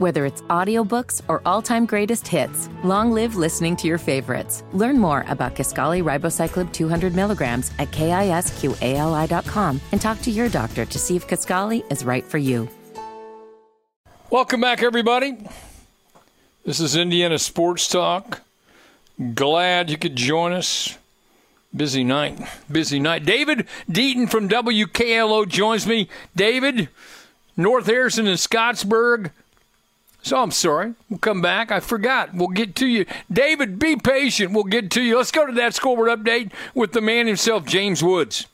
Whether it's audiobooks or all-time greatest hits, long live listening to your favorites. Learn more about Kisqali Ribociclib 200 milligrams at kisqali.com and talk to your doctor to see if Kisqali is right for you. Welcome back, everybody. This is Indiana Sports Talk. Glad you could join us. Busy night. Busy night. David Deaton from WKLO joins me. David, North Harrison and Scottsburg. So I'm sorry. We'll come back. I forgot. We'll get to you. David, be patient. We'll get to you. Let's go to that scoreboard update with the man himself, James Woods.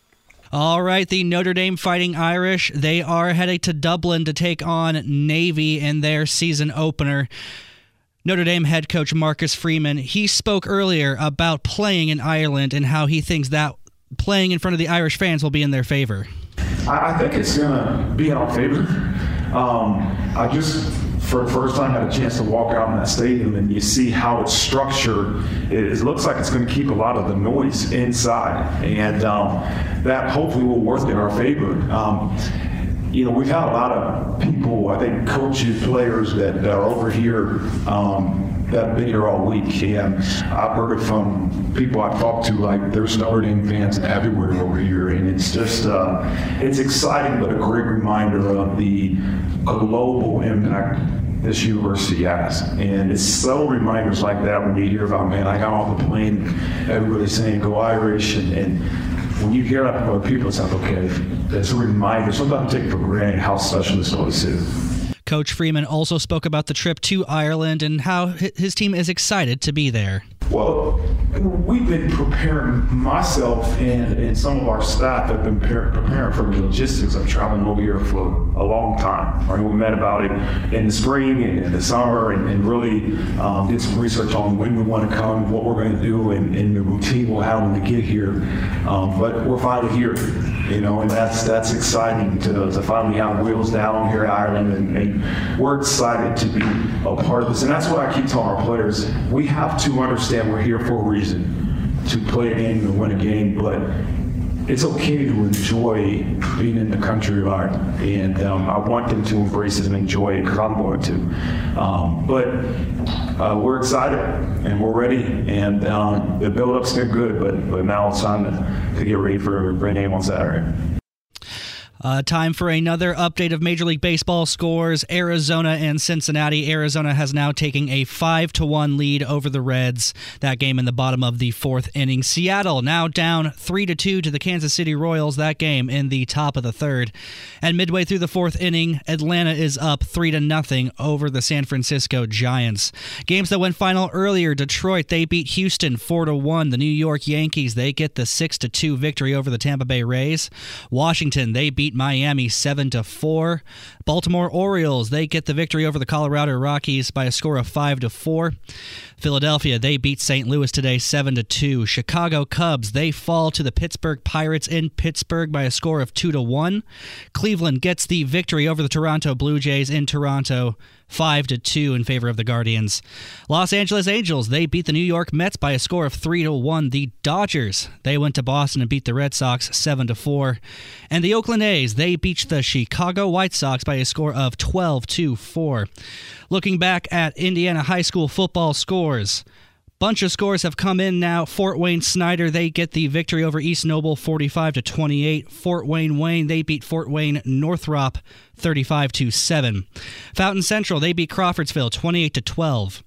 All right, the Notre Dame Fighting Irish, they are heading to Dublin to take on Navy in their season opener. Notre Dame head coach Marcus Freeman, he spoke earlier about playing in Ireland and how he thinks that playing in front of the Irish fans will be in their favor. I think it's going to be in our favor. Um, I just for the first time had a chance to walk out in that stadium and you see how it's structured. It, it looks like it's going to keep a lot of the noise inside, and um, that hopefully will work in our favor. Um, you know, we've had a lot of people, I think coaches, players that, that are over here um, that here all week. And I've heard from people I've talked to, like there's Notre Dame fans everywhere over here. And it's just, uh, it's exciting, but a great reminder of the global impact this university has. And it's subtle reminders like that when you hear about, man, I got off the plane, everybody saying go Irish. And, and when you hear that from other people, it's like, okay, it's a reminder. Sometimes take for granted how special this place is. Coach Freeman also spoke about the trip to Ireland and how his team is excited to be there. Well, we've been preparing myself and, and some of our staff have been preparing for the logistics of traveling over here for a long time. Right? We met about it in the spring and in the summer and, and really um, did some research on when we want to come, what we're going to do, and, and the routine we'll have when we get here. Um, but we're finally here, you know, and that's that's exciting to, to finally have wheels down here in Ireland, and, and we're excited to be a part of this. And that's what I keep telling our players: we have to understand understand we're here for a reason to play a game and win a game, but it's okay to enjoy being in the country of art, and um, I want them to embrace it and enjoy it because I'm going to. Um, but uh, we're excited and we're ready, and um, the build-up's good, but but now it's time to, to get ready for a great game on Saturday. Uh, time for another update of Major League Baseball scores. Arizona and Cincinnati. Arizona has now taken a five to one lead over the Reds. That game in the bottom of the fourth inning. Seattle now down three to two to the Kansas City Royals. That game in the top of the third. And midway through the fourth inning, Atlanta is up three to nothing over the San Francisco Giants. Games that went final earlier. Detroit they beat Houston four to one. The New York Yankees they get the six to two victory over the Tampa Bay Rays. Washington they beat beat Miami 7 to 4. Baltimore Orioles, they get the victory over the Colorado Rockies by a score of 5 to 4. Philadelphia, they beat St. Louis today 7 to 2. Chicago Cubs, they fall to the Pittsburgh Pirates in Pittsburgh by a score of 2 to 1. Cleveland gets the victory over the Toronto Blue Jays in Toronto 5 to 2 in favor of the Guardians. Los Angeles Angels, they beat the New York Mets by a score of 3 to 1. The Dodgers, they went to Boston and beat the Red Sox 7 to 4. And the Oakland A's, they beat the Chicago White Sox by a score of 12 to 4. Looking back at Indiana high school football scores, Bunch of scores have come in now. Fort Wayne Snyder they get the victory over East Noble 45 to 28. Fort Wayne Wayne they beat Fort Wayne Northrop 35 to 7. Fountain Central they beat Crawfordsville 28 to 12.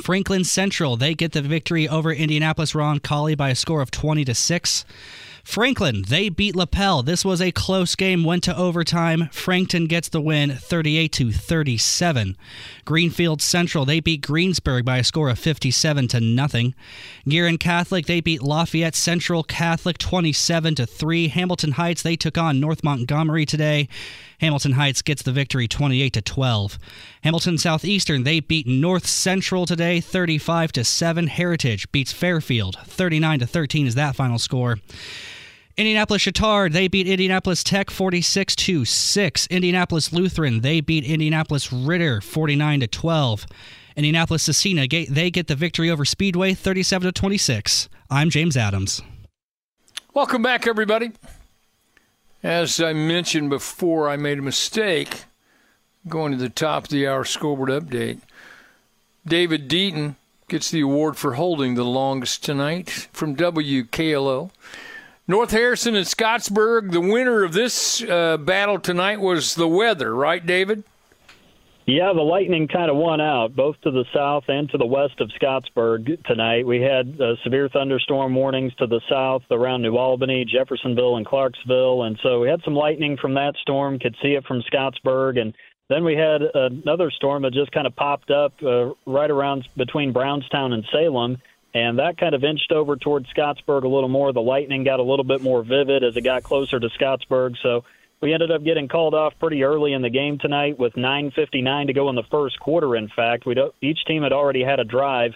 Franklin Central they get the victory over Indianapolis Ron Roncalli by a score of 20 to 6. Franklin, they beat Lapel. This was a close game, went to overtime. Frankton gets the win 38 to 37. Greenfield Central, they beat Greensburg by a score of 57 to nothing. Guerin Catholic, they beat Lafayette Central Catholic 27 to 3. Hamilton Heights, they took on North Montgomery today. Hamilton Heights gets the victory 28 to 12. Hamilton Southeastern, they beat North Central today 35 to 7. Heritage beats Fairfield 39 to 13 is that final score. Indianapolis Chatard, they beat Indianapolis Tech 46 to 6. Indianapolis Lutheran, they beat Indianapolis Ritter 49 to 12. Indianapolis Scecina, they get the victory over Speedway 37 to 26. I'm James Adams. Welcome back, everybody. As I mentioned before, I made a mistake going to the top of the hour scoreboard update. David Deaton gets the award for holding the longest tonight from WKLO. North Harrison and Scottsburg, the winner of this uh, battle tonight was the weather, right, David? Yeah, the Lightning kind of won out, both to the south and to the west of Scottsburg tonight. We had uh, severe thunderstorm warnings to the south around New Albany, Jeffersonville, and Clarksville. And so we had some lightning from that storm, could see it from Scottsburg. And then we had another storm that just kind of popped up uh, right around between Brownstown and Salem. And that kind of inched over towards Scottsburg a little more. The lightning got a little bit more vivid as it got closer to Scottsburg. So we ended up getting called off pretty early in the game tonight with 9:59 to go in the first quarter. In fact, we each team had already had a drive,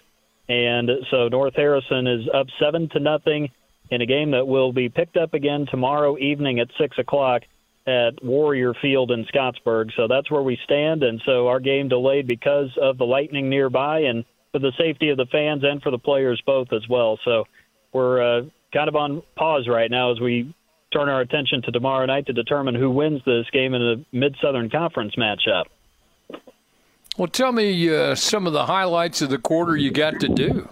and so North Harrison is up seven to nothing in a game that will be picked up again tomorrow evening at six o'clock at Warrior Field in Scottsburg. So that's where we stand, and so our game delayed because of the lightning nearby, and for the safety of the fans and for the players both as well. So we're uh, kind of on pause right now as we turn our attention to tomorrow night to determine who wins this game in the Mid Southern Conference matchup. Well, tell me uh, some of the highlights of the quarter you got to do.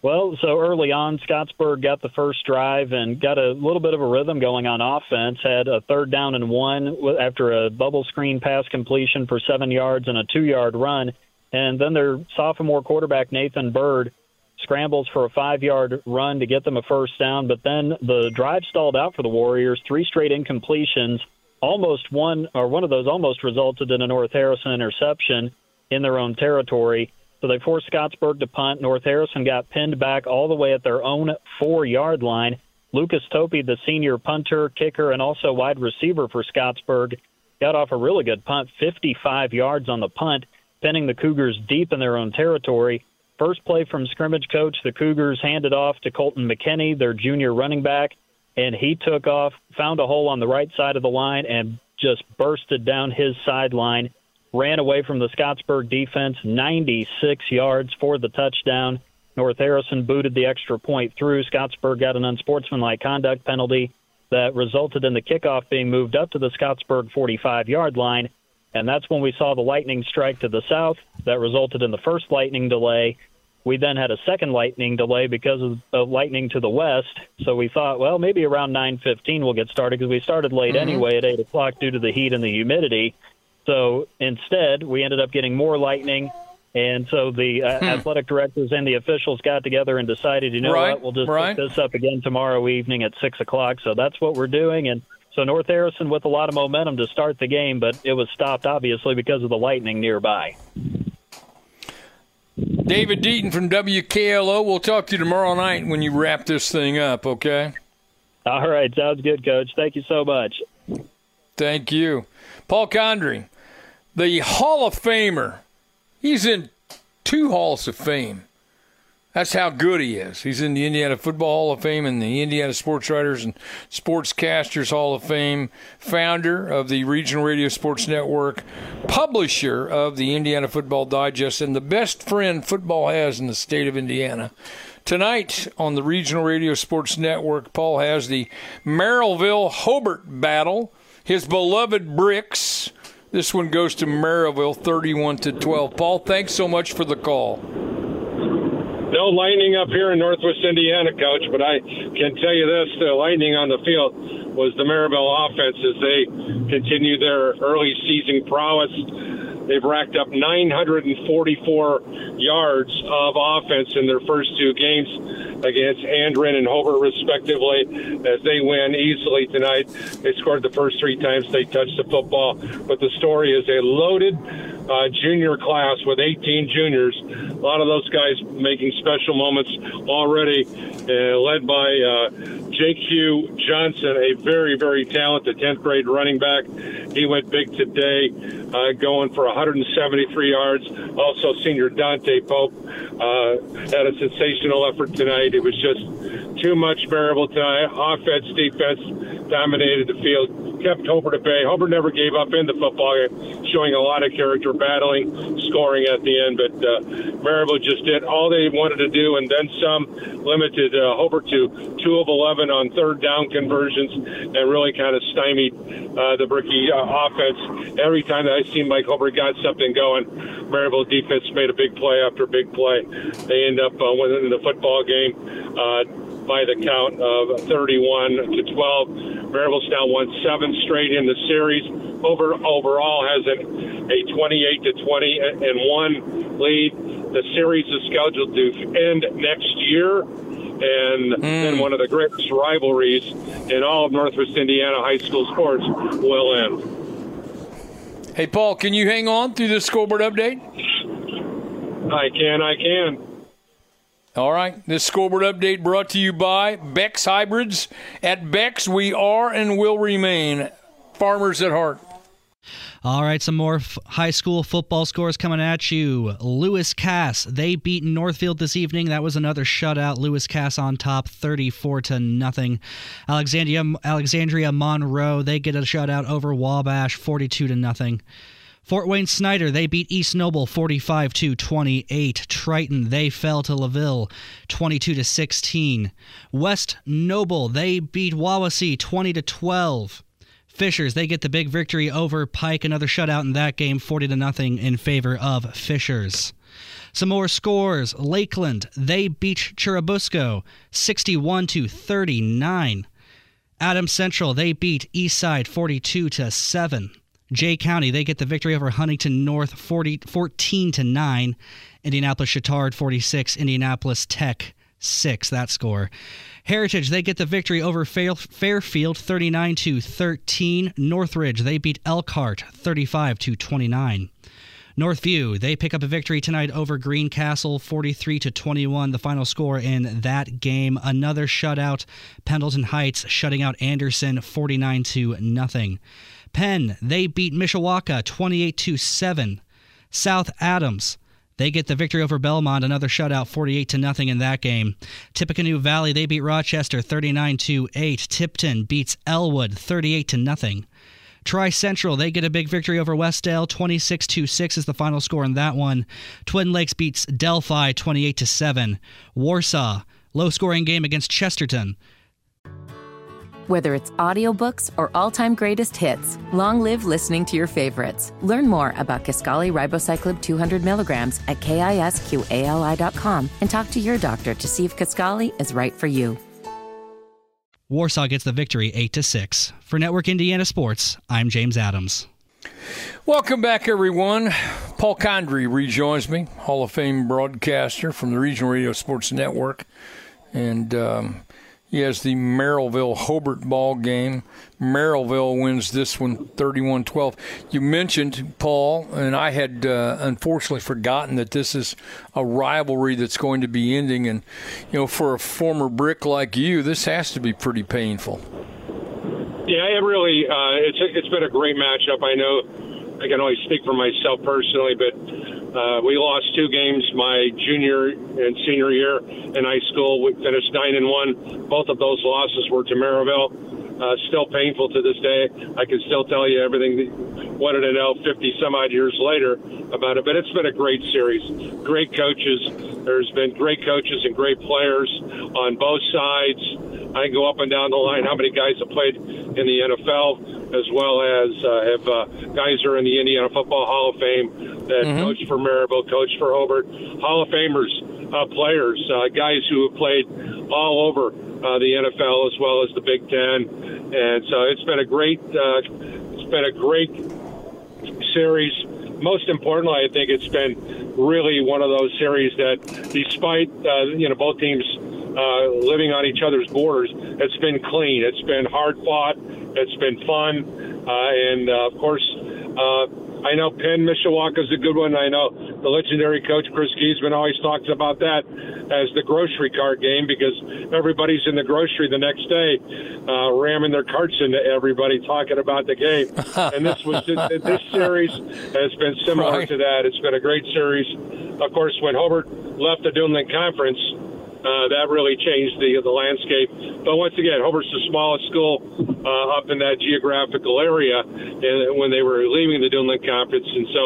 Well, so early on, Scottsburg got the first drive and got a little bit of a rhythm going on offense. Had a third down and one after a bubble screen pass completion for seven yards and a two yard run. And then their sophomore quarterback, Nathan Bird, scrambles for a five yard run to get them a first down, but then the drive stalled out for the Warriors. Three straight incompletions. Almost one, or one of those almost resulted in a North Harrison interception in their own territory. So they forced Scottsburg to punt. North Harrison got pinned back all the way at their own four yard line. Lucas Topi, the senior punter, kicker, and also wide receiver for Scottsburg, got off a really good punt, 55 yards on the punt, pinning the Cougars deep in their own territory. First play from scrimmage coach, the Cougars handed off to Colton McKinney, their junior running back, and he took off, found a hole on the right side of the line, and just bursted down his sideline, ran away from the Scottsburg defense, 96 yards for the touchdown. North Harrison booted the extra point through. Scottsburg got an unsportsmanlike conduct penalty that resulted in the kickoff being moved up to the Scottsburg 45 yard line. And that's when we saw the lightning strike to the south. That resulted in the first lightning delay. We then had a second lightning delay because of, of lightning to the west. So we thought, well, maybe around 9:15 we'll get started because we started late mm-hmm. anyway at 8 o'clock due to the heat and the humidity. So instead, we ended up getting more lightning. And so the uh, hmm. athletic directors and the officials got together and decided, you know right, what, we'll just right. pick this up again tomorrow evening at six o'clock. So that's what we're doing. And so North Harrison with a lot of momentum to start the game, but it was stopped obviously because of the lightning nearby. David Deaton from WKLO. We'll talk to you tomorrow night when you wrap this thing up, okay? All right. Sounds good, Coach. Thank you so much. Thank you. Paul Condry, the Hall of Famer. He's in two Halls of Fame. That's how good he is. He's in the Indiana Football Hall of Fame and the Indiana Sports Writers and Sportscasters Hall of Fame, founder of the Regional Radio Sports Network, publisher of the Indiana Football Digest, and the best friend football has in the state of Indiana. Tonight on the Regional Radio Sports Network, Paul has the Merrillville Hobart battle. His beloved Bricks. This one goes to Merrillville 31 to 12. Paul, thanks so much for the call no lightning up here in Northwest Indiana, Coach, but I can tell you this: the lightning on the field was the Merrillville offense as they continue their early season prowess. They've racked up 944 yards of offense in their first two games against Andrean and Hobart, respectively, as they win easily tonight. They scored the first three times they touched the football. But the story is a loaded uh, junior class with 18 juniors. A lot of those guys making special moments already, uh, led by uh, Hugh Johnson, a very, very talented 10th grade running back. He went big today, uh, going for 173 yards. Also, senior Dante Pope uh, had a sensational effort tonight. It was just too much variable tonight. Offense, defense dominated the field kept Hobart at bay. Hobart never gave up in the football game, showing a lot of character, battling, scoring at the end. But uh, Merrillville just did all they wanted to do, and then some. Limited uh, Hobart to two of 11 on third down conversions, and really kind of stymied uh, the Bricky uh, offense. Every time that I seen Mike Hobart got something going, Merrillville defense made a big play after big play. They end up uh, winning the football game. Uh, by the count of 31 to 12. Merrillville's now won seven straight in the series. Over overall has an, a 28 to 20 and one lead. The series is scheduled to end next year, and mm. then one of the greatest rivalries in all of Northwest Indiana high school sports will end. Hey, Paul, can you hang on through the scoreboard update? I can, I can. All right. This scoreboard update brought to you by Bex Hybrids. At Bex, we are and will remain farmers at heart. All right, some more f- high school football scores coming at you. Lewis Cass, they beat Northfield this evening. That was another shutout. Lewis Cass on top, 34 to nothing. Alexandria Alexandria Monroe, they get a shutout over Wabash, 42 to nothing. Fort Wayne Snyder, they beat East Noble 45 to 28. Triton, they fell to LaVille 22 to 16. West Noble, they beat Wawasee 20 to 12. Fishers, they get the big victory over Pike, another shutout in that game 40 to nothing in favor of Fishers. Some more scores. Lakeland, they beat Churubusco 61 to 39. Adams Central, they beat Eastside 42 to 7. Jay County, they get the victory over Huntington North 40, 14 to 9. Indianapolis Chatard 46, Indianapolis Tech 6 that score. Heritage they get the victory over Fairfield 39 to 13. Northridge they beat Elkhart 35 to 29. Northview they pick up a victory tonight over Greencastle 43 to 21 the final score in that game another shutout Pendleton Heights shutting out Anderson 49 to nothing Penn, they beat Mishawaka 28 to 7. South Adams, they get the victory over Belmont, another shutout 48 to nothing in that game. Tippecanoe Valley, they beat Rochester 39 to 8. Tipton beats Elwood 38 to nothing. Tri Central, they get a big victory over Westdale, 26 to 6 is the final score in that one. Twin Lakes beats Delphi 28 to 7. Warsaw, low scoring game against Chesterton. Whether it's audiobooks or all-time greatest hits, long live listening to your favorites. Learn more about Kisqali Ribociclib 200 milligrams at kisqali.com and talk to your doctor to see if Kisqali is right for you. Warsaw gets the victory 8 to 6. For Network Indiana Sports, I'm James Adams. Welcome back, everyone. Paul Condry rejoins me, Hall of Fame broadcaster from the Regional Radio Sports Network. And um, he has the Merrillville Hobart ball game. Merrillville wins this one 31 12. You mentioned, Paul, and I had uh, unfortunately forgotten that this is a rivalry that's going to be ending. And, you know, for a former brick like you, this has to be pretty painful. Yeah, it really, uh, it's, it's been a great matchup. I know I can only speak for myself personally, but uh, we lost two games my junior and senior year in high school. We finished nine and one. Both of those losses were to Merrillville. Uh, still painful to this day. I can still tell you everything wanted to know 50 some odd years later about it. But it's been a great series. Great coaches. There's been great coaches and great players on both sides. I can go up and down the line. How many guys have played in the NFL? as well as uh, have uh, guys who are in the Indiana Football Hall of Fame that mm-hmm. coach for Merrillville, coach for Hobart, Hall of Famers, uh, players, uh, guys who have played all over uh, the NFL as well as the Big Ten, and so it's been a great, uh, it's been a great series. Most importantly, I think it's been really one of those series that, despite uh, you know both teams uh, living on each other's borders, it's been clean. It's been hard fought. It's been fun, uh, and uh, of course. Uh, I know Penn Mishawaka is a good one. I know the legendary coach Chris Giesman always talks about that as the grocery cart game because everybody's in the grocery the next day, uh, ramming their carts into everybody talking about the game. and this was this series has been similar right. to that. It's been a great series. Of course, when Hobart left the Duneland Conference, uh, that really changed the the landscape. But once again, Hobart's the smallest school uh, up in that geographical area, and when they were leaving the Duneland Conference, and so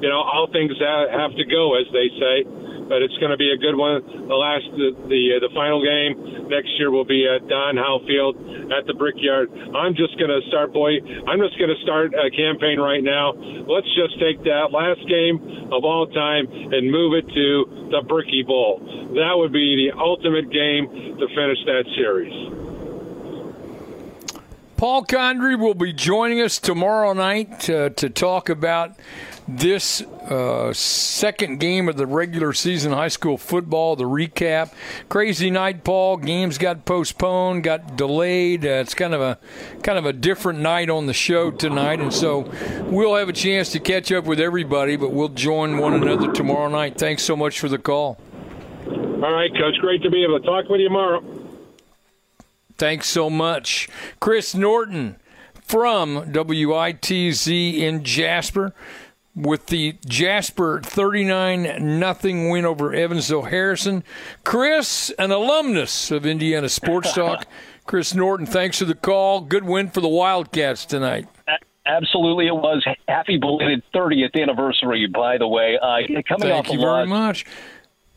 you know all things have to go, as they say but it's going to be a good one. The last, the the, uh, the final game next year will be at Don Howe Field at the Brickyard. I'm just going to start, boy. I'm just going to start a campaign right now. Let's just take that last game of all time and move it to the Bricky Bowl. That would be the ultimate game to finish that series. Paul Condry will be joining us tomorrow night uh, to talk about this uh, second game of the regular season high school football, the recap. Crazy night, Paul. Games got postponed, got delayed. Uh, it's kind of a kind of a different night on the show tonight, and so we'll have a chance to catch up with everybody. But we'll join one another tomorrow night. Thanks so much for the call. All right, Coach. Great to be able to talk with you tomorrow. Thanks so much, Chris Norton from WITZ in Jasper with the Jasper 39 nothing win over Evansville Harrison. Chris, an alumnus of Indiana Sports Talk. Chris Norton, thanks for the call. Good win for the Wildcats tonight. Absolutely, it was. Happy belated 30th anniversary, by the way. Uh, coming Thank off you very much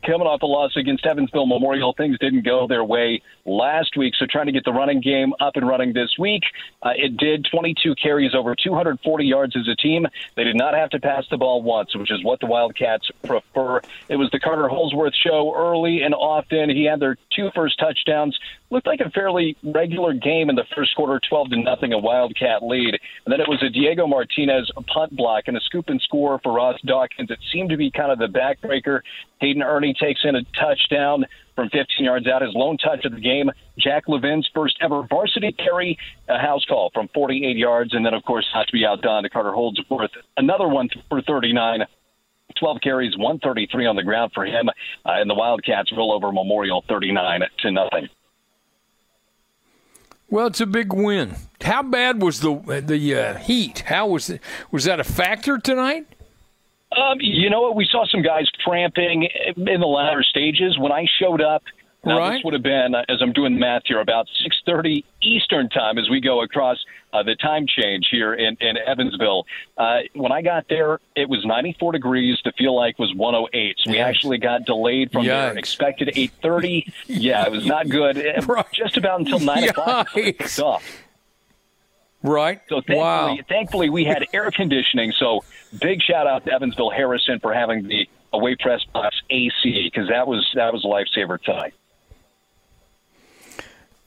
coming off a loss against Evansville Memorial, things didn't go their way last week. So trying to get the running game up and running this week. Uh, it did 22 carries over 240 yards as a team. They did not have to pass the ball once, which is what the Wildcats prefer. It was the Carter Holsworth show early and often. He had their two first touchdowns. Looked like a fairly regular game in the first quarter, 12 to nothing, a Wildcat lead. And then it was a Diego Martinez punt block and a scoop and score for Ross Dawkins. It seemed to be kind of the backbreaker. Hayden Ernie takes in a touchdown from 15 yards out, his lone touch of the game. Jack Levin's first ever varsity carry, a house call from 48 yards. And then, of course, not to be outdone, Carter Holdsworth, another one for 39. 12 carries, 133 on the ground for him, uh, and the Wildcats roll over Memorial 39 to nothing. Well, it's a big win. How bad was the the uh, heat? How was it? Was that a factor tonight? Um, you know what? We saw some guys cramping in the latter stages. When I showed up, now right. this would have been, as I'm doing the math here, about 6:30 Eastern time as we go across uh, the time change here in, in Evansville. Uh, when I got there, it was 94 degrees. The feel like was 108. So we Yikes. actually got delayed from Yikes. there. Expected 8:30. yeah, it was not good. right. Just about until nine o'clock. Right. So thankfully, wow. thankfully we had air conditioning. So big shout out to Evansville Harrison for having the away press box AC because that was that was a lifesaver tonight.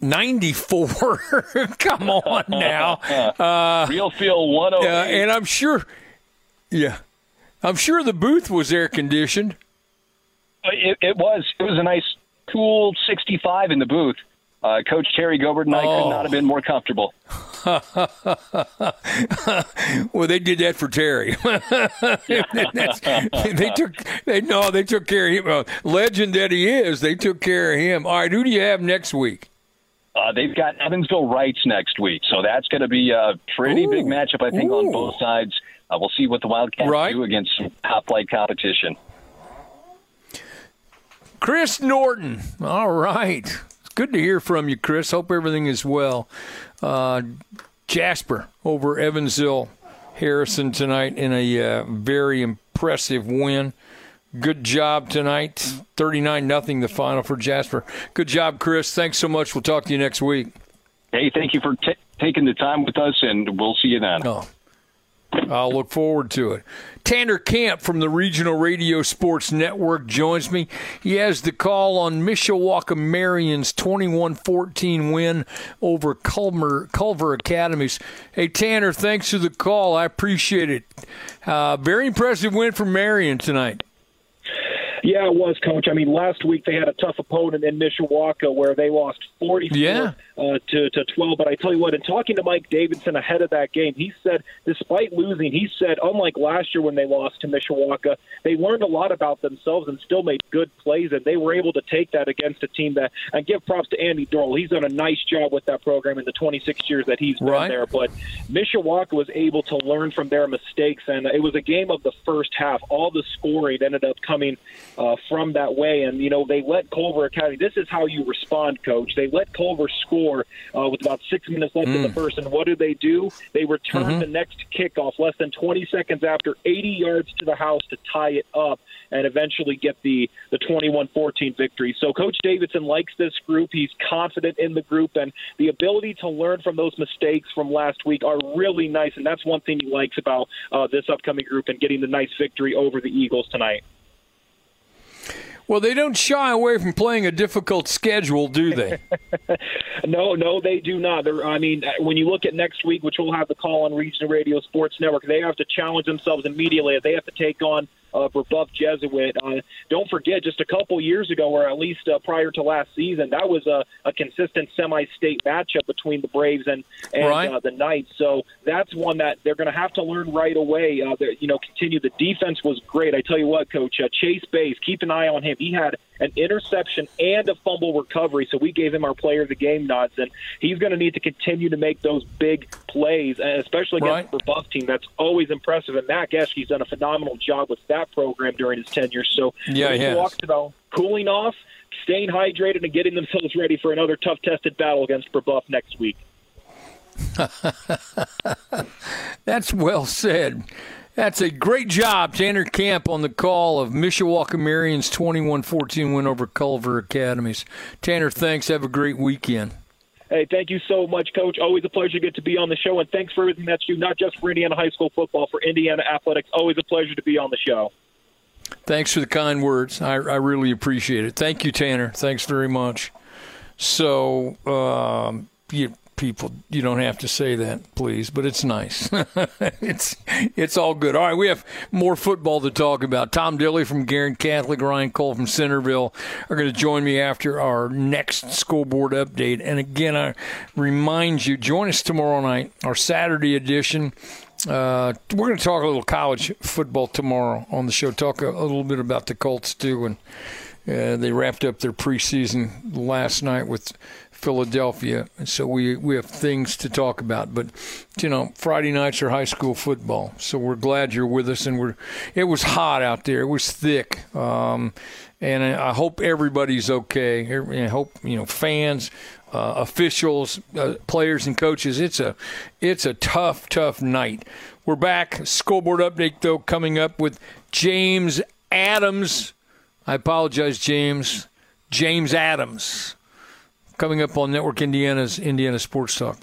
94. Come on now. Uh, Real feel 108. Uh, and I'm sure, yeah, I'm sure the booth was air conditioned. It, it was. It was a nice, cool 65 in the booth. Uh, Coach Terry Gobert and I oh. could not have been more comfortable. well, they did that for Terry. they took they no, they took care of him. Uh, legend that he is, they took care of him. All right, who do you have next week? Uh, they've got Evansville Reitz next week, so that's going to be a pretty Ooh. big matchup, I think, Ooh. on both sides. Uh, we'll see what the Wildcats right. do against some top flight competition. Chris Norton. All right. It's good to hear from you, Chris. Hope everything is well. Uh, Jasper over Evansville Harrison tonight in a uh, very impressive win. Good job tonight. 39 nothing the final for Jasper. Good job, Chris. Thanks so much. We'll talk to you next week. Hey, thank you for t- taking the time with us, and we'll see you then. Oh, I'll look forward to it. Tanner Camp from the Regional Radio Sports Network joins me. He has the call on Mishawaka Marian's 21 14 win over Culver, Culver Academies. Hey, Tanner, thanks for the call. I appreciate it. Uh, very impressive win for Marion tonight. Yeah, it was, Coach. I mean, last week they had a tough opponent in Mishawaka where they lost 44 yeah. uh, to, to 12. But I tell you what, in talking to Mike Davidson ahead of that game, he said, despite losing, he said, unlike last year when they lost to Mishawaka, they learned a lot about themselves and still made good plays, and they were able to take that against a team that, and give props to Andy Dorrell. He's done a nice job with that program in the 26 years that he's been right. there. But Mishawaka was able to learn from their mistakes, and it was a game of the first half. All the scoring ended up coming uh, from that way. And, you know, they let Culver Academy, this is how you respond, coach. They let Culver score uh, with about six minutes left mm. in the mm. first. And what do they do? They return mm-hmm. the next kickoff less than 20 seconds after 80 yards to the house to tie it up and eventually get the, the 21 14 victory. So Coach Davidson likes this group. He's confident in the group, and the ability to learn from those mistakes from last week are really nice. And that's one thing he likes about uh, this upcoming group and getting the nice victory over the Eagles tonight. Well, they don't shy away from playing a difficult schedule, do they? no, no, they do not. They're, I mean, uh, when you look at next week, which we'll have the call on Regional Radio Sports Network, they have to challenge themselves immediately. They have to take on uh, Brebeuf Jesuit. Uh, don't forget, just a couple years ago, or at least uh, prior to last season, that was a, a consistent semi-state matchup between the Braves and, and right. uh, the Knights. So that's one that they're going to have to learn right away. Uh, you know, continue. The defense was great. I tell you what, Coach uh, Chase Bays, keep an eye on him. He had an interception and a fumble recovery, so we gave him our player of the game nods, and he's going to need to continue to make those big plays, especially against right. the Buff team. That's always impressive. And Matt Geschke's done a phenomenal job with that program during his tenure. So yeah, he has. Walks, about cooling off, staying hydrated, and getting themselves ready for another tough tested battle against Brebeuf next week. That's well said. That's a great job, Tanner Camp, on the call of Mishawaka Marian's 21 14 win over Culver Academies. Tanner, thanks. Have a great weekend. Hey, thank you so much, Coach. Always a pleasure to get to be on the show, and thanks for everything that you not just for Indiana high school football, for Indiana athletics. Always a pleasure to be on the show. Thanks for the kind words. I, I really appreciate it. Thank you, Tanner. Thanks very much. So, um, you people. You don't have to say that, please, but it's nice. it's it's all good. All right, we have more football to talk about. Tom Dilly from Guerin Catholic, Ryan Cole from Centerville are going to join me after our next school board update. And again, I remind you, join us tomorrow night, our Saturday edition. Uh, we're going to talk a little college football tomorrow on the show. Talk a, a little bit about the Colts too, and uh, they wrapped up their preseason last night with Philadelphia, and so we we have things to talk about. But you know, Friday nights are high school football, so we're glad you're with us. And we're it was hot out there; it was thick, um, and I hope everybody's okay. I hope you know fans. Uh, officials, uh, players, and coaches. It's a it's a tough, tough night. We're back. Scoreboard update though coming up with James Adams. I apologize, James. James Adams coming up on Network Indiana's Indiana Sports Talk.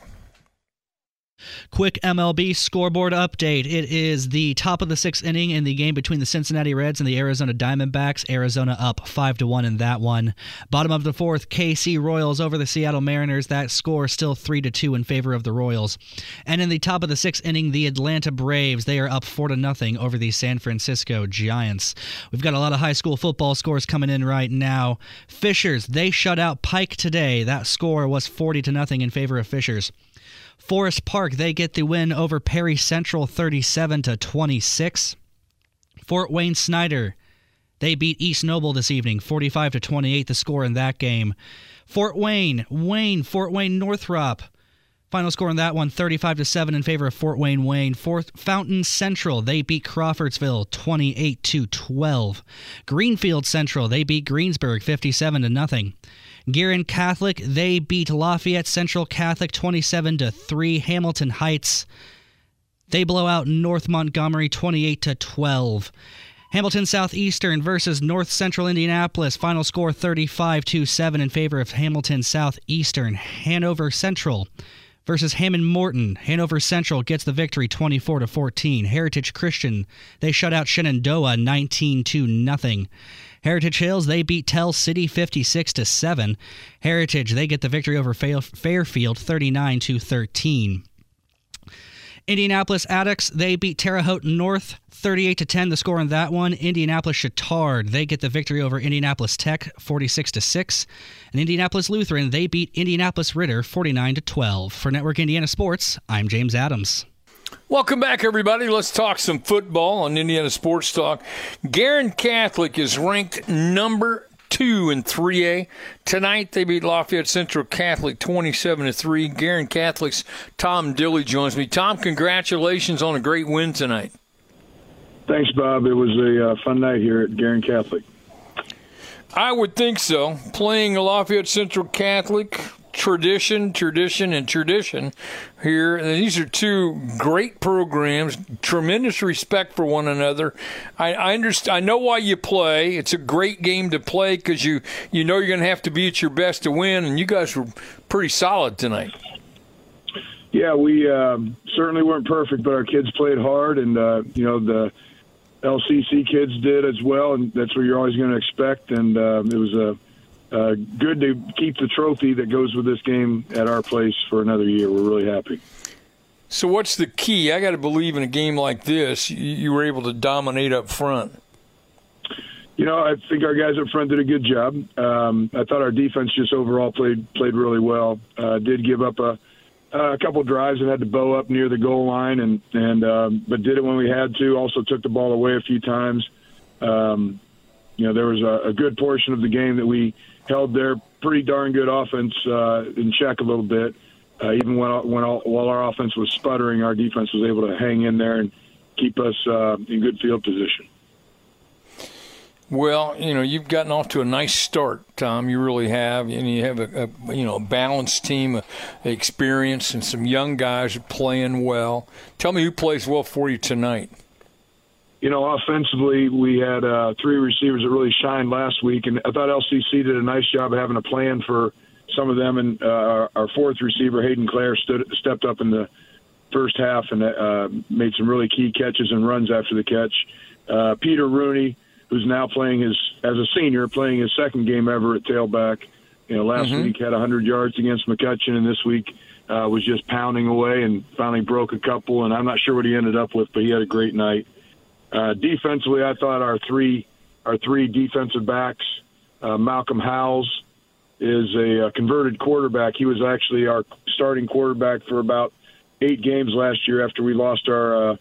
Quick MLB scoreboard update. It is the top of the sixth inning in the game between the Cincinnati Reds and the Arizona Diamondbacks. Arizona up 5 to 1 in that one. Bottom of the fourth, KC Royals over the Seattle Mariners. That score still 3 to 2 in favor of the Royals. And in the top of the sixth inning, the Atlanta Braves. They are up 4 to nothing over the San Francisco Giants. We've got a lot of high school football scores coming in right now. Fishers, they shut out Pike today. That score was 40 to nothing in favor of Fishers. Forest Park, they get the win over Perry Central 37 to 26. Fort Wayne Snyder, they beat East Noble this evening 45 to 28 the score in that game. Fort Wayne, Wayne, Fort Wayne Northrop. Final score in that one 35 to 7 in favor of Fort Wayne Wayne. Fourth Fountain Central, they beat Crawfordsville 28 to 12. Greenfield Central, they beat Greensburg 57 to nothing. Guerin Catholic, they beat Lafayette Central Catholic 27 to 3. Hamilton Heights, they blow out North Montgomery 28 to 12. Hamilton Southeastern versus North Central Indianapolis. Final score 35 to 7 in favor of Hamilton Southeastern. Hanover Central versus Hammond Morton. Hanover Central gets the victory 24 to 14. Heritage Christian, they shut out Shenandoah 19 to nothing. Heritage Hills, they beat Tell City 56 to 7. Heritage, they get the victory over Fairfield 39 to 13. Indianapolis Attucks, they beat Terre Haute North 38 to 10 the score on that one. Indianapolis Chatard, they get the victory over Indianapolis Tech 46 to 6. And Indianapolis Lutheran, they beat Indianapolis Ritter 49 to 12. For Network Indiana Sports, I'm James Adams. Welcome back, everybody. Let's talk some football on Indiana Sports Talk. Guerin Catholic is ranked number two in 3A. Tonight they beat Lafayette Central Catholic 27 to 3. Guerin Catholic's Tom Dilly joins me. Tom, congratulations on a great win tonight. Thanks, Bob. It was a uh, fun night here at Guerin Catholic. I would think so. Playing Lafayette Central Catholic, tradition, tradition, and tradition here. And these are two great programs, tremendous respect for one another. I, I understand. I know why you play. It's a great game to play because you you know you're going to have to be at your best to win. And you guys were pretty solid tonight. Yeah, we um, certainly weren't perfect, but our kids played hard, and uh, you know the LCC kids did as well, and that's what you're always going to expect. And uh, it was a uh, good to keep the trophy that goes with this game at our place for another year. We're really happy. So, what's the key? I got to believe in a game like this, you were able to dominate up front. You know, I think our guys up front did a good job. Um, I thought our defense just overall played played really well. Uh, did give up a a couple drives and had to bow up near the goal line, and and um, but did it when we had to. Also took the ball away a few times. Um, you know, there was a, a good portion of the game that we held their pretty darn good offense uh, in check a little bit. Uh, even when, when all, while our offense was sputtering, our defense was able to hang in there and keep us uh, in good field position. Well, you know, you've gotten off to a nice start, Tom. You really have, and you have a, a you know a balanced team, experience, and some young guys playing well. Tell me who plays well for you tonight you know, offensively, we had uh, three receivers that really shined last week, and I thought LCC did a nice job of having a plan for some of them. And uh, our fourth receiver, Hayden Clare, stood, stepped up in the first half and uh, made some really key catches and runs after the catch. Uh, Peter Rooney, who's now playing his as a senior, playing his second game ever at tailback. You know, last mm-hmm. week had 100 yards against McCutcheon, and this week uh, was just pounding away and finally broke a couple. And I'm not sure what he ended up with, but he had a great night. Uh, defensively, I thought our three our three defensive backs, uh, Malcolm Howells is a, a converted quarterback. He was actually our starting quarterback for about eight games last year after we lost our uh,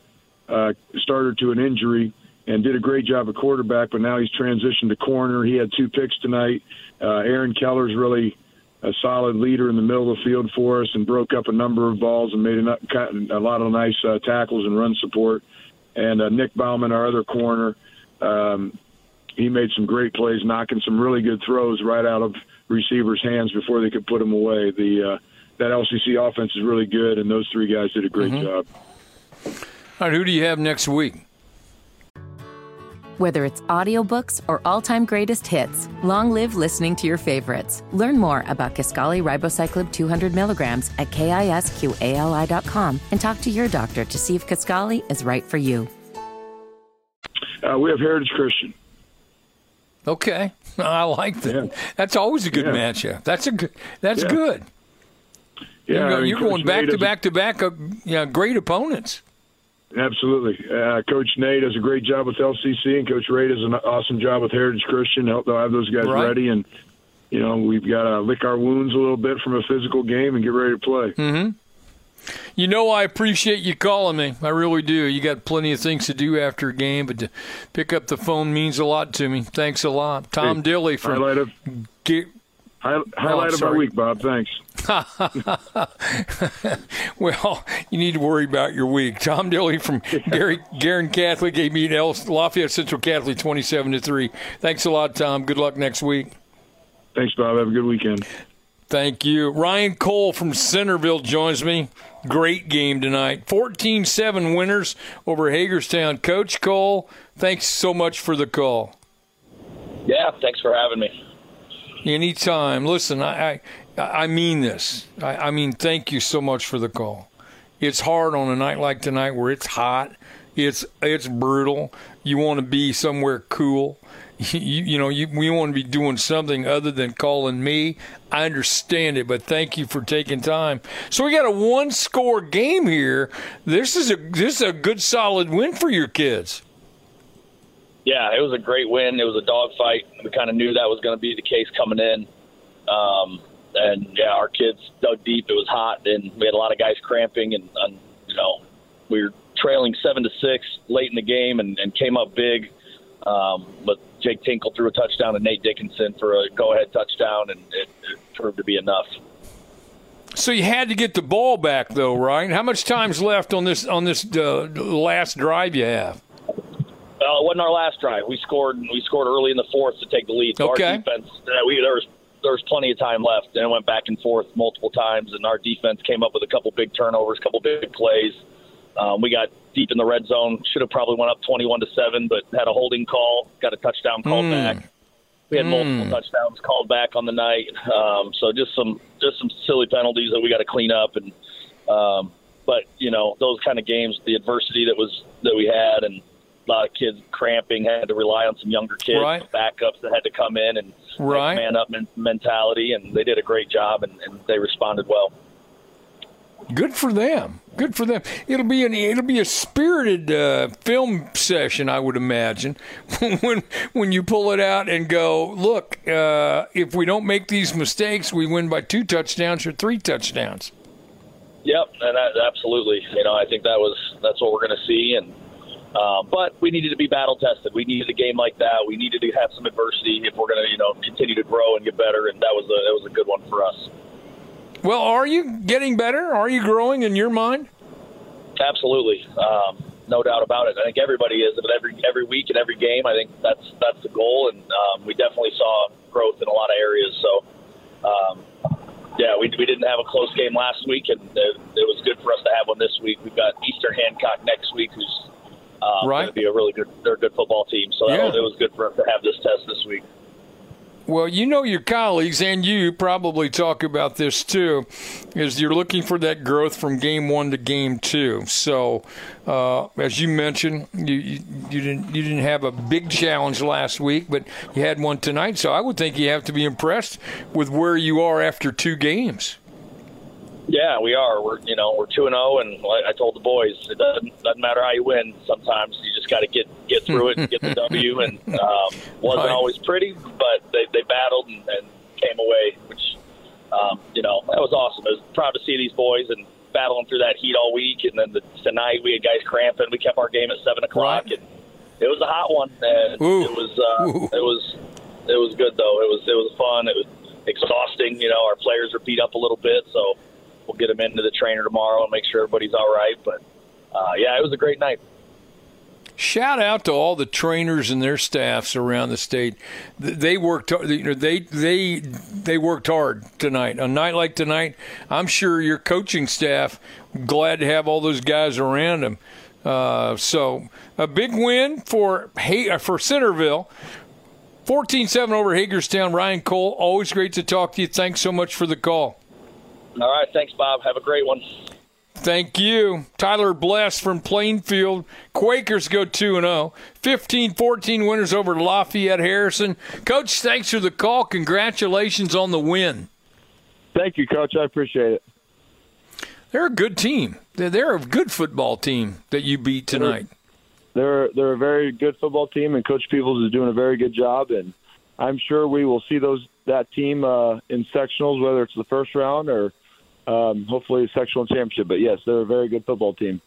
uh, starter to an injury and did a great job at quarterback, but now he's transitioned to corner. He had two picks tonight. Uh, Aaron Keller's really a solid leader in the middle of the field for us and broke up a number of balls and made a, a lot of nice uh, tackles and run support and uh, Nick Bauman, our other corner, um, he made some great plays, knocking some really good throws right out of receivers' hands before they could put them away. The uh, that LCC offense is really good, and those three guys did a great mm-hmm. job. All right, who do you have next week? Whether it's audiobooks or all-time greatest hits, long live listening to your favorites. Learn more about Kisqali Ribociclib 200 milligrams at kisqali.com and talk to your doctor to see if Kisqali is right for you. Uh, we have Heritage Christian. Okay, I like that. Yeah. That's always a good yeah. matchup. That's a good. That's yeah. good. Yeah, you're, I mean, you're going back to back to back. Uh, yeah, great opponents. Absolutely. Uh, Coach Nate does a great job with LCC, and Coach Ray does an awesome job with Heritage Christian. They'll have those guys right. ready, and you know we've got to lick our wounds a little bit from a physical game and get ready to play. Mm-hmm. You know, I appreciate you calling me. I really do. You got plenty of things to do after a game, but to pick up the phone means a lot to me. Thanks a lot, Tom hey, Dilly from. Oh, highlight of, highlight oh, of my week, Bob. Thanks. well, you need to worry about your week. Tom Dilly from Gary Guerin Catholic, a meet Lafayette Central Catholic, twenty-seven to three. Thanks a lot, Tom. Good luck next week. Thanks, Bob. Have a good weekend. Thank you. Ryan Cole from Centerville joins me. Great game tonight. 14 7 winners over Hagerstown. Coach Cole, thanks so much for the call. Yeah, thanks for having me. Anytime. Listen, I, I, I mean this. I, I mean, thank you so much for the call. It's hard on a night like tonight where it's hot, it's it's brutal. You want to be somewhere cool. You, you know, you, we want to be doing something other than calling me. I understand it, but thank you for taking time. So we got a one-score game here. This is a this is a good, solid win for your kids yeah, it was a great win. It was a dogfight. We kind of knew that was going to be the case coming in. Um, and yeah, our kids dug deep. It was hot, and we had a lot of guys cramping, and, and you know, we were trailing seven to six late in the game, and, and came up big. Um, but Jake Tinkle threw a touchdown to Nate Dickinson for a go-ahead touchdown, and it, it proved to be enough. So you had to get the ball back, though, right? How much time's left on this on this uh, last drive you have? Well, it wasn't our last drive. We scored. We scored early in the fourth to take the lead. So Okay. Our defense. Uh, we there was there was plenty of time left, and it went back and forth multiple times. And our defense came up with a couple big turnovers, a couple big plays. Um, we got deep in the red zone. Should have probably went up twenty-one to seven, but had a holding call. Got a touchdown called Mm. back. We had multiple touchdowns called back on the night. Um, so just some just some silly penalties that we got to clean up. And um, but you know those kind of games, the adversity that was that we had, and a lot of kids cramping, had to rely on some younger kids, Right. backups that had to come in and Right. man up men- mentality, and they did a great job, and, and they responded well. Good for them. Good for them. It'll be an it'll be a spirited uh, film session, I would imagine, when when you pull it out and go, look, uh, if we don't make these mistakes, we win by two touchdowns or three touchdowns. Yep, and that, absolutely. You know, I think that was that's what we're going to see, and uh, but we needed to be battle tested. We needed a game like that. We needed to have some adversity if we're going to, you know, continue to grow and get better. And that was a that was a good one for us. Well, are you getting better? Are you growing in your mind? Absolutely, um, no doubt about it. I think everybody is, but every every week and every game, I think that's that's the goal, and um, we definitely saw growth in a lot of areas. So, um, yeah, we, we didn't have a close game last week, and it, it was good for us to have one this week. We've got Eastern Hancock next week, who's uh, Right. be a really good, they're a good football team. So Yeah. was, it was good for us to have this test this week. Well, you know your colleagues and you probably talk about this too, is you're looking for that growth from game one to game two. So, uh, as you mentioned, you, you you didn't you didn't have a big challenge last week, but you had one tonight. So I would think you have to be impressed with where you are after two games. Yeah, we are. We're you know we're two and zero, and like I told the boys, it doesn't doesn't matter how you win. Sometimes you just got to get get through it and get the W. And um, wasn't Right. always pretty, but they they battled and, and came away, which um, you know that was awesome. I was proud to see these boys and battling through that heat all week. And then the, tonight we had guys cramping. We kept our game at seven o'clock, Right. and it was a hot one. And Ooh. it was uh, Ooh. it was it was good though. It was it was fun. It was exhausting. You know, our players are beat up a little bit, so we'll get them into the trainer tomorrow and make sure everybody's all right. But uh, yeah, it was a great night. Shout out to all the trainers and their staffs around the state. They worked. You know, they they they worked hard tonight. A night like tonight, I'm sure your coaching staff glad to have all those guys around them. Uh, so a big win for uh, for Centerville. 14-7 over Hagerstown. Ryan Cole, always great to talk to you. Thanks so much for the call. All right, thanks, Bob. Have a great one. Thank you. Tyler Bless from Plainfield. Quakers go 2 and 0. 15 14 winners over Lafayette Harrison. Coach, thanks for the call. Congratulations on the win. Thank you, Coach. I appreciate it. They're a good team. They're, they're a good football team that you beat tonight. They're they're a very good football team, and Coach Peoples is doing a very good job. And I'm sure we will see those that team uh, in sectionals, whether it's the first round or um, hopefully a sectional championship. But yes, they're a very good football team.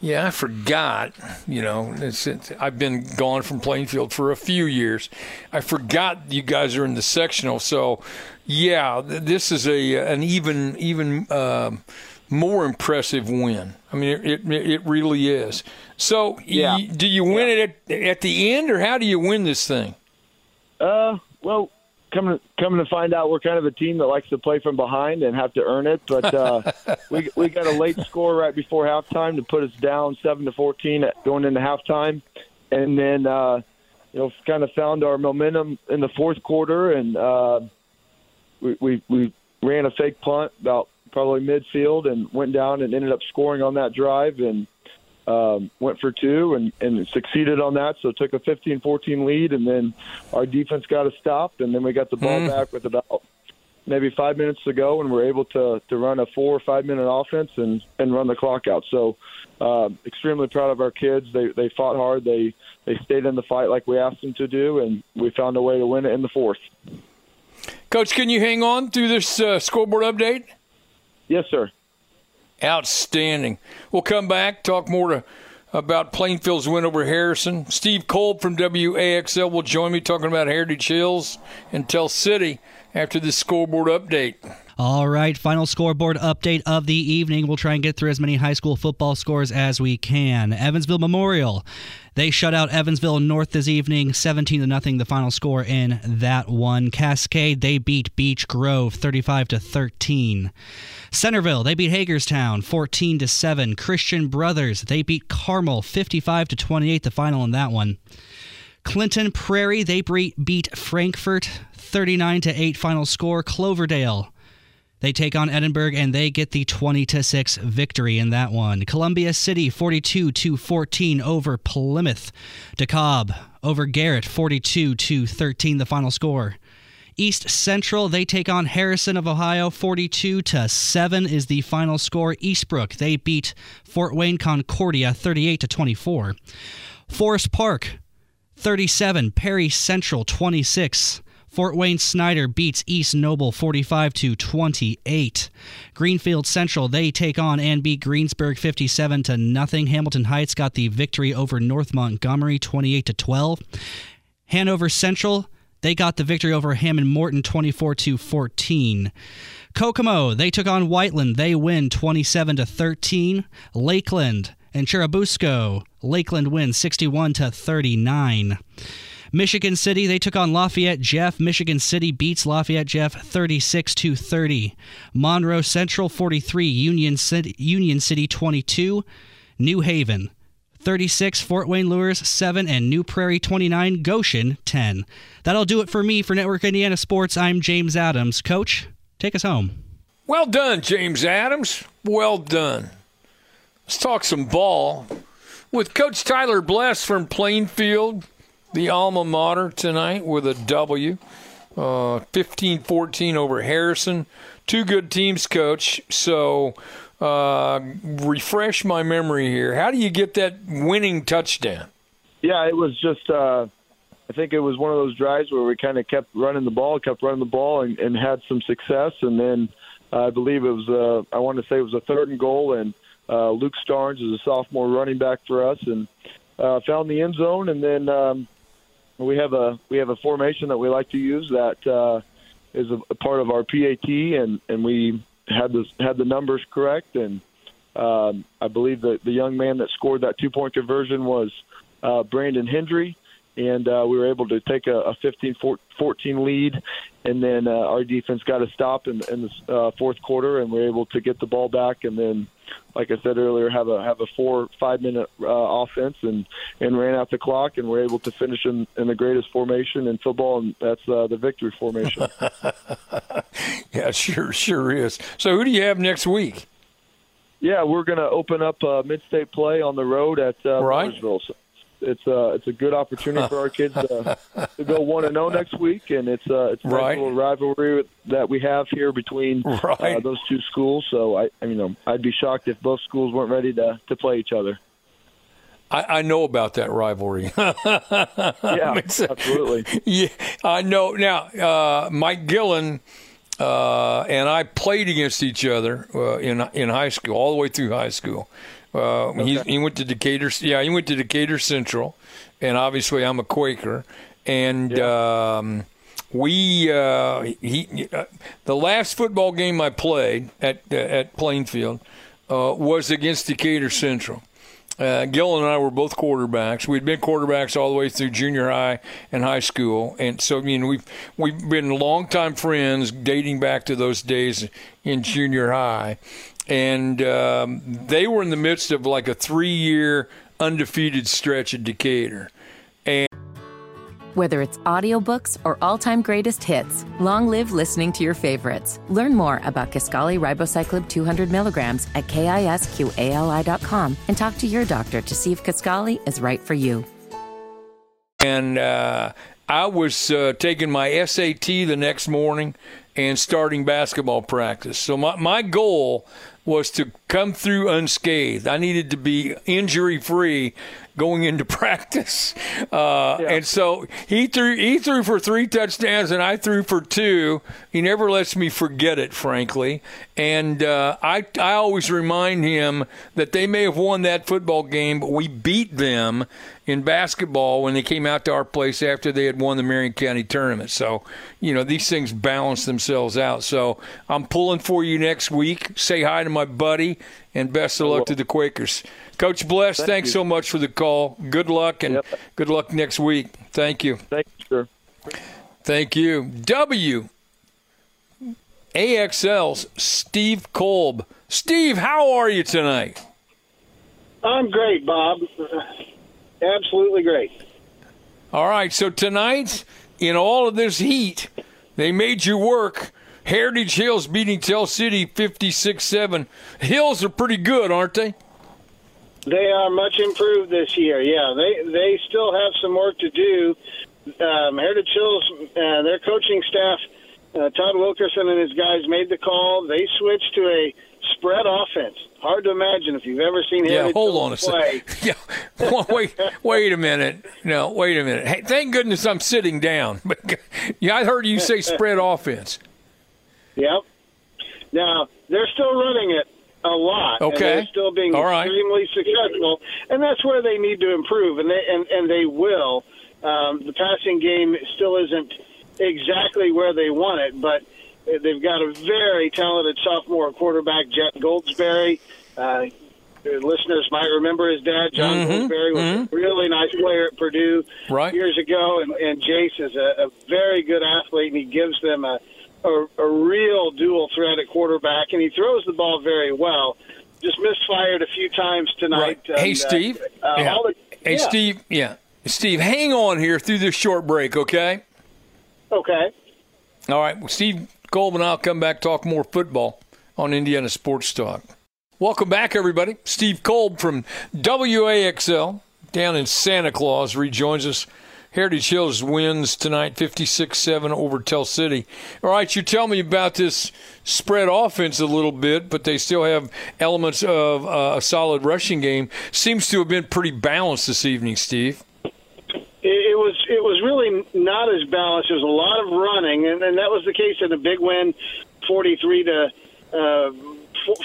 Yeah, I forgot. You know, it's, it's, I've been gone from Plainfield for a few years. I forgot you guys are in the sectional. So, yeah, th- this is a an even even um more impressive win. I mean, it it, it really is. So, Yeah. y- do you win it at, at the end, or how do you win this thing? Uh, well, coming coming to find out, we're kind of a team that likes to play from behind and have to earn it. But uh, we we got a late score right before halftime to put us down seven to fourteen going into halftime, and then uh, you know kind of found our momentum in the fourth quarter, and uh, we, we we ran a fake punt about probably midfield and went down and ended up scoring on that drive and um, went for two and, and succeeded on that. So took a 15-14 lead, and then our defense got a stop, and then we got the ball Hmm. back with about maybe five minutes to go, and we're able to to run a four or five minute offense and and run the clock out. So uh, extremely proud of our kids. They they fought hard. They they stayed in the fight like we asked them to do, and we found a way to win it in the fourth. Coach, can you hang on through this uh, scoreboard update? Yes, sir. Outstanding. We'll come back, talk more to, about Plainfield's win over Harrison. Steve Kolb from WAXL will join me talking about Heritage Hills and Tell City after the scoreboard update. All right, final scoreboard update of the evening. We'll try and get through as many high school football scores as we can. Evansville Memorial, they shut out Evansville North this evening, 17 to nothing. The final score in that one. Cascade, they beat Beech Grove 35 to 13. Centerville, they beat Hagerstown 14 to 7. Christian Brothers, they beat Carmel 55 to 28. The final in that one. Clinton Prairie, they beat Frankfort 39 to 8 final score. Cloverdale, they take on Edinburgh and they get the 20 to 6 victory in that one. Columbia City 42 to 14 over Plymouth. DeKalb over Garrett 42 to 13 the final score. East Central they take on Harrison of Ohio 42 to 7 is the final score. Eastbrook they beat Fort Wayne Concordia 38 to 24. Forest Park 37 Perry Central 26. Fort Wayne Snyder beats East Noble 45 to 28. Greenfield Central they take on and beat Greensburg 57 to nothing. Hamilton Heights got the victory over North Montgomery 28 to 12. Hanover Central they got the victory over Hammond Morton 24 to 14. Kokomo they took on Whiteland they win 27 to 13. Lakeland and Churubusco Lakeland wins 61 to 39. Michigan City, they took on Lafayette Jeff. Michigan City beats Lafayette Jeff 36 to 30. Monroe Central 43, Union City, Union City 22. New Haven 36, Fort Wayne Luers 7, and New Prairie 29, Goshen 10. That'll do it for me for Network Indiana Sports. I'm James Adams. Coach, take us home. Well done, James Adams. Well done. Let's talk some ball with Coach Tyler Bless from Plainfield the alma mater tonight with a W. Uh, 15 14 over Harrison. Two good teams, coach. So, uh, refresh my memory here. How do you get that winning touchdown? Yeah, it was just, uh, I think it was one of those drives where we kind of kept running the ball, kept running the ball, and, and had some success. And then uh, I believe it was, uh, I want to say it was a third and goal, and uh, Luke Starnes is a sophomore running back for us, and uh, found the end zone. And then um, we have a we have a formation that we like to use that uh, is a, a part of our PAT, and and we had the had the numbers correct, and um, I believe that the young man that scored that two point conversion was uh, Brandon Hendry, and uh, we were able to take a, a 15-14 lead, and then uh, our defense got a stop in, in the uh, fourth quarter, and we're able to get the ball back, and then like I said earlier, have a have a four five minute uh, offense and and ran out the clock and we're able to finish in, in the greatest formation in football, and that's uh, the victory formation. yeah, sure, sure is. So who do you have next week? Yeah, we're going to open up uh, mid-state play on the road at uh, right. So it's a it's a good opportunity for our kids to, to go one and zero next week, and it's uh, it's a right. little rivalry that we have here between right. uh, those two schools. So I, I mean, um, I'd be shocked if both schools weren't ready to to play each other. I, I know about that rivalry. yeah, absolutely. Yeah, I know. Now, uh, Mike Gillen uh, and I played against each other uh, in in high school, all the way through high school. Uh, okay. he, he went to Decatur. Yeah, he went to Decatur Central, and obviously I'm a Quaker. And yeah. um, we uh, he uh, the last football game I played at uh, at Plainfield uh, was against Decatur Central. Uh, Gil and I were both quarterbacks. We'd been quarterbacks all the way through junior high and high school, and so I mean we've we've been longtime friends dating back to those days in junior high and um, they were in the midst of like a three-year undefeated stretch at Decatur. Whether it's audiobooks or all-time greatest hits, long live listening to your favorites. Learn more about Kisqali Ribociclib 200 milligrams at kisqali.com and talk to your doctor to see if Kisqali is right for you. And uh, I was uh, taking my SAT the next morning and starting basketball practice. So my, my goal was to come through unscathed. I needed to be injury free going into practice, uh, yeah. and so he threw he threw for three touchdowns, and I threw for two. He never lets me forget it, frankly, and uh, I I always remind him that they may have won that football game, but we beat them in basketball when they came out to our place after they had won the Marion County tournament. So, you know, these things balance themselves out. So I'm pulling for you next week. Say hi to my buddy and best of luck to the Quakers. Coach Bless, Thank thanks you. so much for the call. Good luck and yep. good luck next week. Thank you. Thank you, sir. Thank you. W AXL's Steve Kolb. Steve, how are you tonight? I'm great, Bob. Absolutely great. All right, so tonight, in all of this heat, they made you work. Heritage Hills beating Tell City 56 7. Hills are pretty good, aren't they? They are much improved this year. Yeah, they they still have some work to do. Um, Heritage Hills, uh, their coaching staff, uh, Todd Wilkerson and his guys made the call. They switched to a spread offense. Hard to imagine if you've ever seen him. Yeah, hold on a second. yeah, wait, wait a minute. No, wait a minute. Hey, thank goodness I'm sitting down. yeah, I heard you say spread offense. Yep. Now they're still running it a lot. Okay. And they're still being All extremely right. successful, and that's where they need to improve, and they and, and they will. Um, the passing game still isn't exactly where they want it, but They've got a very talented sophomore quarterback, Jet Goldsberry. Uh, listeners might remember his dad, John mm-hmm. Goldsberry, was mm-hmm. a really nice player at Purdue right. years ago, and, and Jace is a, a very good athlete, and he gives them a, a, a real dual threat at quarterback, and he throws the ball very well. Just misfired a few times tonight. Right. hey, uh, Steve. Uh, yeah. the, hey, yeah. Steve. Yeah, Steve. Hang on here through this short break, okay? Okay. All right. Well, Steve Kolb and I'll come back talk more football on Indiana Sports Talk. Welcome back, everybody. Steve Kolb from WAXL down in Santa Claus rejoins us. Heritage Hills wins tonight 56 7 over Tell City. All right, you tell me about this spread offense a little bit, but they still have elements of uh, a solid rushing game. Seems to have been pretty balanced this evening, Steve it was really not as balanced. There was a lot of running, and, and that was the case in the big win, forty three to. Uh,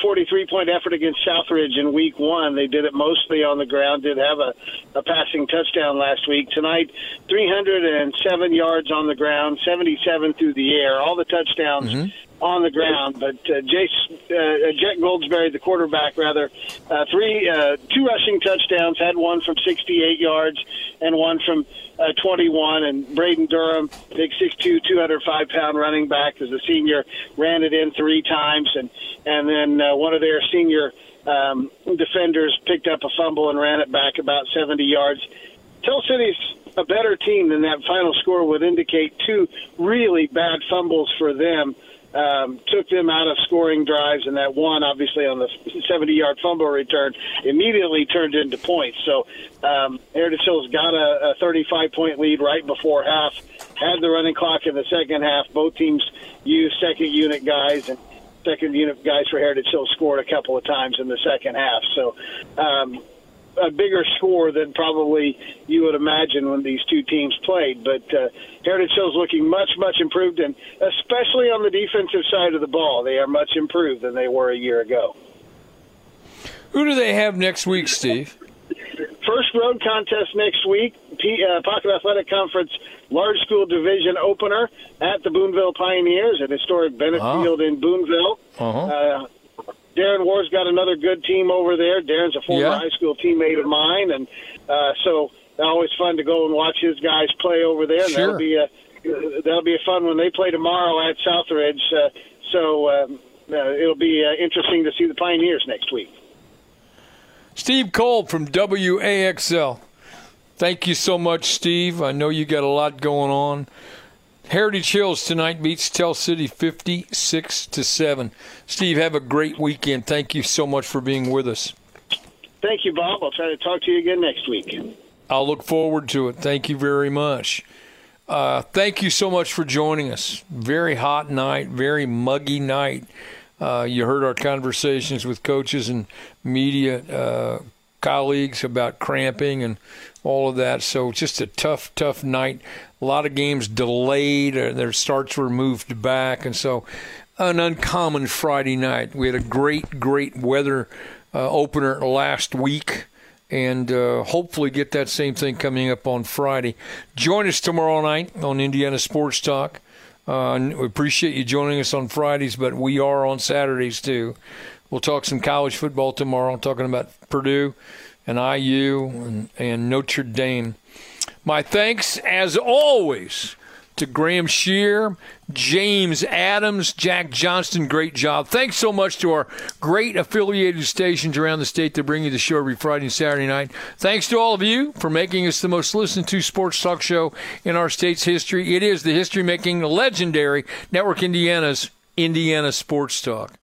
43 point effort against Southridge in week one. They did it mostly on the ground, did have a, a passing touchdown last week. Tonight, 307 yards on the ground, 77 through the air, all the touchdowns mm-hmm. On the ground. But uh, Jace, uh, Jet Goldsberry, the quarterback, rather, uh, three, uh, two rushing touchdowns, had one from 68 yards and one from uh, 21. And Braden Durham, big 6'2", 205 pound running back, as a senior, ran it in three times, and and then uh, one of their senior um, defenders picked up a fumble and ran it back about 70 yards. Tell City's a better team than that final score would indicate. Two really bad fumbles for them um, took them out of scoring drives, and that one, obviously, on the 70 yard fumble return, immediately turned into points. So um, Heritage Hills got a, a 35 point lead right before half, had the running clock in the second half. Both teams used second unit guys, and second unit guys for Heritage Hills scored a couple of times in the second half. So um, a bigger score than probably you would imagine when these two teams played. But uh, Heritage Hills looking much, much improved, and especially on the defensive side of the ball, they are much improved than they were a year ago. Who do they have next week, Steve? First road contest next week, P- uh, Pocket Athletic Conference large school division opener at the Boonville Pioneers at historic Bennett Wow. Field in Boonville. Uh-huh. Uh, Darren Ward's got another good team over there. Darren's a former Yeah. high school teammate of mine, and uh, so always fun to go and watch his guys play over there. And Sure. that'll be a that'll be a fun when they play tomorrow at Southridge. Uh, so um, uh, it'll be uh, interesting to see the Pioneers next week. Steve Kolb from WAXL. Thank you so much, Steve. I know you got a lot going on. Heritage Hills tonight beats Tell City 56 to 7. Steve, have a great weekend. Thank you so much for being with us. Thank you, Bob. I'll try to talk to you again next week. I'll look forward to it. Thank you very much. Uh, thank you so much for joining us. Very hot night, very muggy night. Uh, you heard our conversations with coaches and media uh, colleagues about cramping and all of that. So just a tough, tough night. A lot of games delayed, or their starts were moved back, and so an uncommon Friday night. We had a great, great weather uh, opener last week. And uh, hopefully get that same thing coming up on Friday. Join us tomorrow night on Indiana Sports Talk. Uh, we appreciate you joining us on Fridays, but we are on Saturdays too. We'll talk some college football tomorrow, I'm talking about Purdue and IU and, and Notre Dame. My thanks, as always, to Graham Shear, James Adams, Jack Johnston. Great job. Thanks so much to our great affiliated stations around the state that bring you the show every Friday and Saturday night. Thanks to all of you for making us the most listened to sports talk show in our state's history. It is the history making legendary Network Indiana's Indiana Sports Talk.